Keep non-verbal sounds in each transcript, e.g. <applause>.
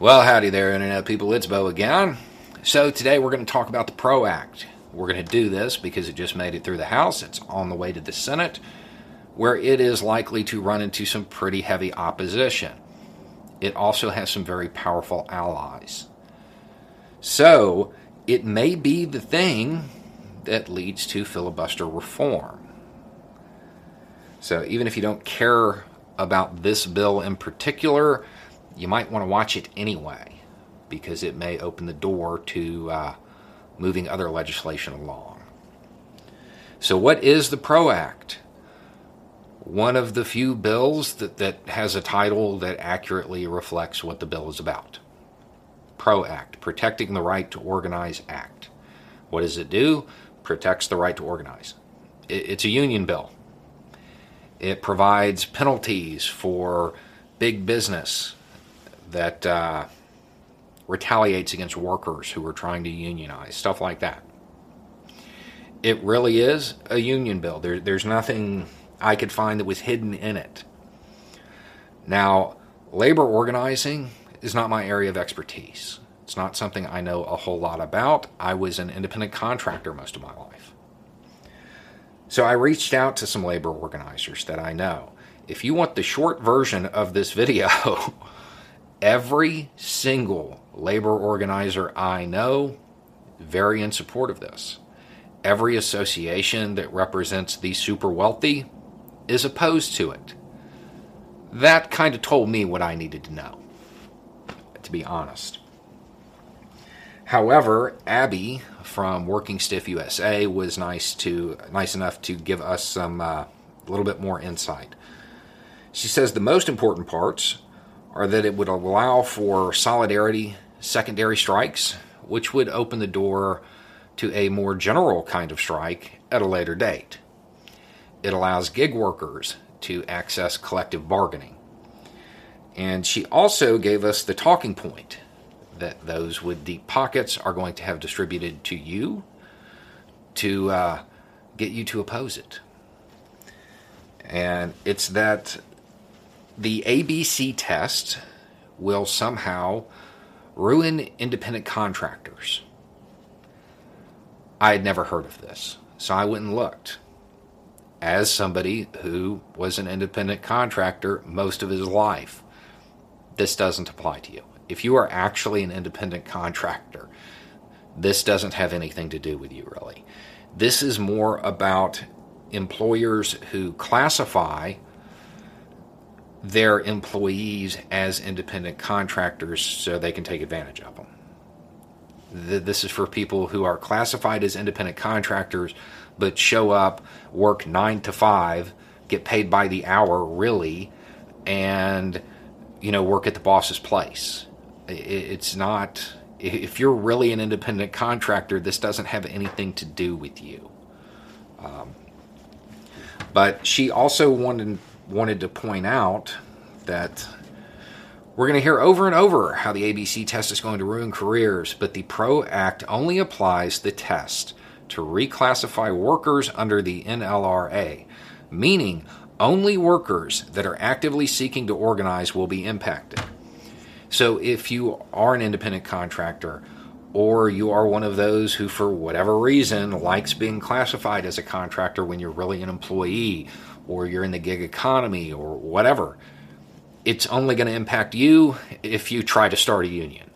Well, howdy there, Internet people. It's Beau again. So today we're going to talk about the PRO Act. We're going to do this because it just made it through the House. It's on the way to the Senate, where it is likely to run into some pretty heavy opposition. It also has some very powerful allies. So it may be the thing that leads to filibuster reform. So even if you don't care about this bill in particular, you might want to watch it anyway because it may open the door to uh, moving other legislation along. So, what is the PRO Act? One of the few bills that, that has a title that accurately reflects what the bill is about. PRO Act, Protecting the Right to Organize Act. What does it do? Protects the right to organize. It, it's a union bill. It provides penalties for big business that uh, retaliates against workers who are trying to unionize, stuff like that. It really is a union bill. There, there's nothing I could find that was hidden in it. Now, labor organizing is not my area of expertise. It's not something I know a whole lot about. I was an independent contractor most of my life. So I reached out to some labor organizers that I know. If you want the short version of this video, <laughs> every single labor organizer I know very in support of this. Every association that represents the super wealthy is opposed to it. That kind of told me what I needed to know, to be honest. However, Abby from Working Stiff USA was nice to nice enough to give us some uh, a little bit more insight. She says the most important parts are that it would allow for solidarity secondary strikes, which would open the door to a more general kind of strike at a later date. It allows gig workers to access collective bargaining. And she also gave us the talking point that those with deep pockets are going to have distributed to you to uh, get you to oppose it. And it's that the ABC test will somehow ruin independent contractors. I had never heard of this, so I went and looked. As somebody who was an independent contractor most of his life, this doesn't apply to you. If you are actually an independent contractor, this doesn't have anything to do with you, really. This is more about employers who classify their employees as independent contractors so they can take advantage of them. This is for people who are classified as independent contractors but show up, work nine to five, get paid by the hour, really, and you know work at the boss's place. It's not. If you're really an independent contractor, this doesn't have anything to do with you. Um, but she also wanted wanted to point out that we're going to hear over and over how the ABC test is going to ruin careers, but the PRO Act only applies the test to reclassify workers under the NLRA, meaning only workers that are actively seeking to organize will be impacted. So if you are an independent contractor, or you are one of those who, for whatever reason, likes being classified as a contractor when you're really an employee, or you're in the gig economy or whatever, it's only going to impact you if you try to start a union.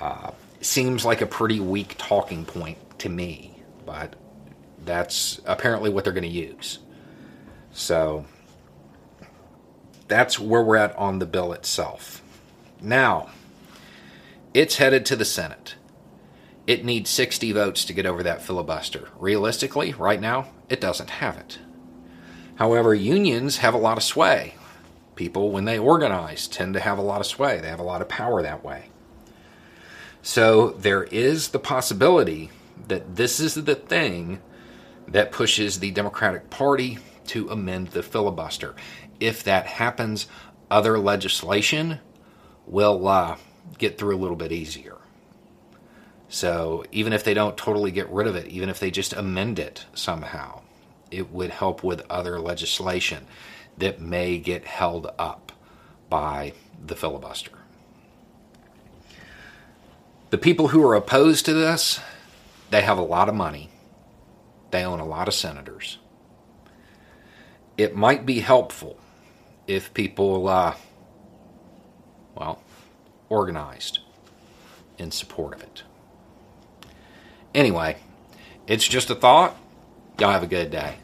Uh, seems like a pretty weak talking point to me, but that's apparently what they're going to use. So that's where we're at on the bill itself. Now, it's headed to the Senate. It needs 60 votes to get over that filibuster. Realistically, right now, it doesn't have it. However, unions have a lot of sway. people, when they organize, tend to have a lot of sway. They have a lot of power that way. So there is the possibility that this is the thing that pushes the Democratic Party to amend the filibuster. If that happens, other legislation will uh, get through a little bit easier. So even if they don't totally get rid of it, even if they just amend it somehow, it would help with other legislation that may get held up by the filibuster. The people who are opposed to this, they have a lot of money. They own a lot of senators. It might be helpful if people, uh, well, organized in support of it. Anyway, it's just a thought. Y'all have a good day.